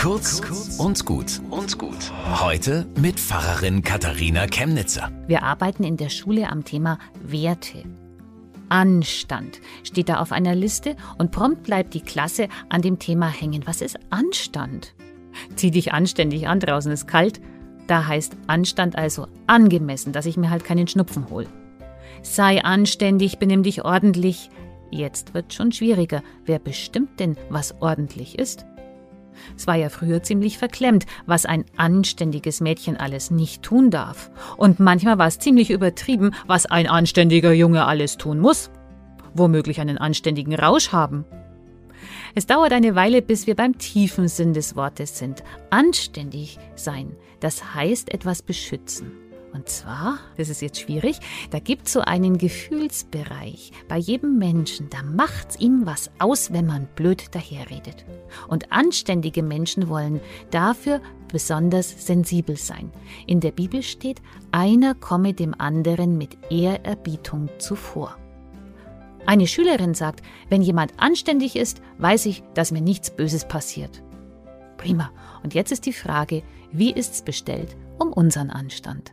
Kurz und gut und gut. Heute mit Pfarrerin Katharina Chemnitzer. Wir arbeiten in der Schule am Thema Werte. Anstand steht da auf einer Liste und prompt bleibt die Klasse an dem Thema hängen. Was ist Anstand? Zieh dich anständig an, draußen ist kalt. Da heißt Anstand also angemessen, dass ich mir halt keinen Schnupfen hole. Sei anständig, benimm dich ordentlich. Jetzt wird schon schwieriger. Wer bestimmt denn, was ordentlich ist? Es war ja früher ziemlich verklemmt, was ein anständiges Mädchen alles nicht tun darf. Und manchmal war es ziemlich übertrieben, was ein anständiger Junge alles tun muss. Womöglich einen anständigen Rausch haben. Es dauert eine Weile, bis wir beim tiefen Sinn des Wortes sind. Anständig sein, das heißt etwas beschützen. Und zwar, das ist jetzt schwierig, da gibt es so einen Gefühlsbereich bei jedem Menschen, da macht's ihm was aus, wenn man blöd daherredet. Und anständige Menschen wollen dafür besonders sensibel sein. In der Bibel steht, einer komme dem anderen mit Ehrerbietung zuvor. Eine Schülerin sagt, wenn jemand anständig ist, weiß ich, dass mir nichts Böses passiert. Prima. Und jetzt ist die Frage, wie ist's bestellt um unseren Anstand?